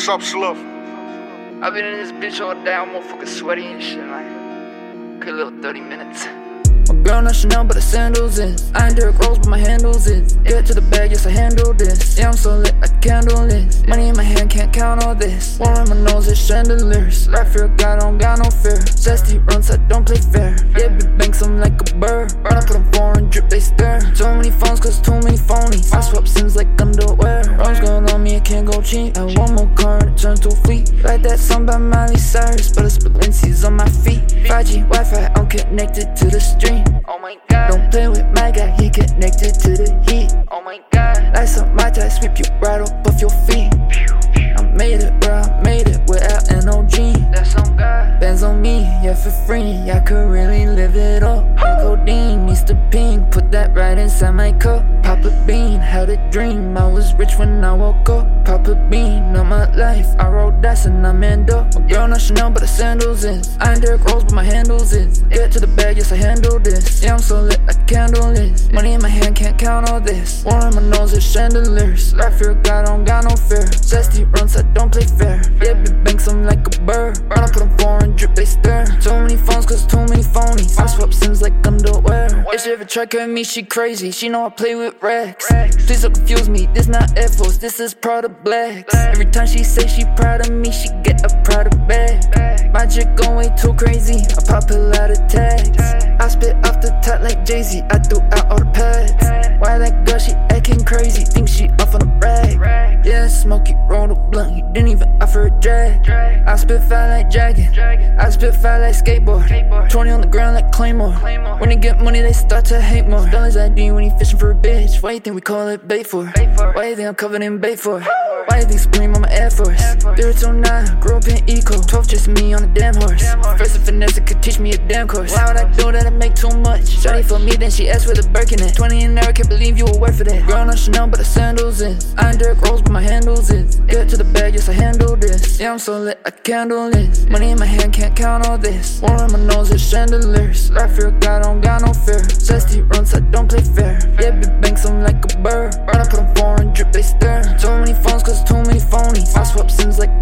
What's up, Sluff? I've been in this bitch all day, I'm motherfucking sweaty and shit, like. Good little 30 minutes. My girl not Chanel, but the sandals is. I ain't Derrick Rose, but my handles is. Get to the bag, yes, I handle this. Yeah, I'm so lit, I candle this. Money in my hand, can't count all this. One on my nose is chandeliers. Right fear God, I don't got no fear. Zesty runs, I don't play fair. Yeah, big banks, I'm like a bird. When I put them foreign, drip, they stare. Too many phones, cause too many phonies. I swap sims like underwear. Can't go cheap. I want more car, it turn to a fleet. Like that song by Miley Cyrus, but it's Balenci's on my feet. 5G Wi Fi, I'm connected to the stream. Oh my god. Don't play with my guy, he connected to the heat. Oh my god. Like some my tie, sweep you right up off your feet. I made it, bro, I made it without an OG. That's on God. Bands on me, yeah, for free. I could really live it up. Codeine, Mr. Pink, put that right inside my cup. Pop a bean, had a dream. I was rich when I woke up. Pop a bean, on my life. I roll dice and I'm up. My girl not Chanel, but the sandals is. I ain't Derrick Rose, but my handles is. Get to the bag, yes, I handle this. Yeah, I'm so lit, I candle this. Money in my hand, can't count all this. One on my nose is chandeliers. Right fear God, I don't got no fear. Zesty runs, I don't play fair. Yeah, big banks, I'm like a bird. When I put them foreign, drip, they stare. Too many phones, cause too many phonies. I swap sims like underwear. She ever try cutting me, she crazy. She know I play with racks. Please don't confuse me, this not Air Force, this is Prada Blacks. Every time she say she proud of me, she get a Prada bag. My chick going way too crazy, I pop a lot of tags. I spit off the top like Jay Z, I threw out all the pads. Why that girl, she acting crazy, think she off on a rag. Yeah, Smokey rolled a blunt, he didn't even offer a drag. I spit fire like Dragon, spit fire like skateboard. 20 on the ground like Claymore. When they get money, they start to hate more. Dollars ID when he fishing for a bitch. Why you think we call it bait for? Why you think I'm covered in bait for? Why you think Supreme on my Air Force? 029, grew up in Eco. 12 chasing me on a damn horse. First a finesse could teach me a damn course. Why would I do that? I make too much. Shawty for me, then she asked for the Birkin in. 20 and never can't believe you were worth for that. Girl, not Chanel, but the sandals is. I ain't Derrick Rose, but my handles is. Get to the bag, yes, I handle this. Yeah, I'm so lit, I candle this. Money in my hand, can't count all this. On my nose is chandeliers. I fear God, I don't got no fear. Zesty runs, I don't play fair. Yeah, big banks, I'm like a bird. When I put them foreign, drip, they stare. Too many phones, cause too many phonies. I swap sims like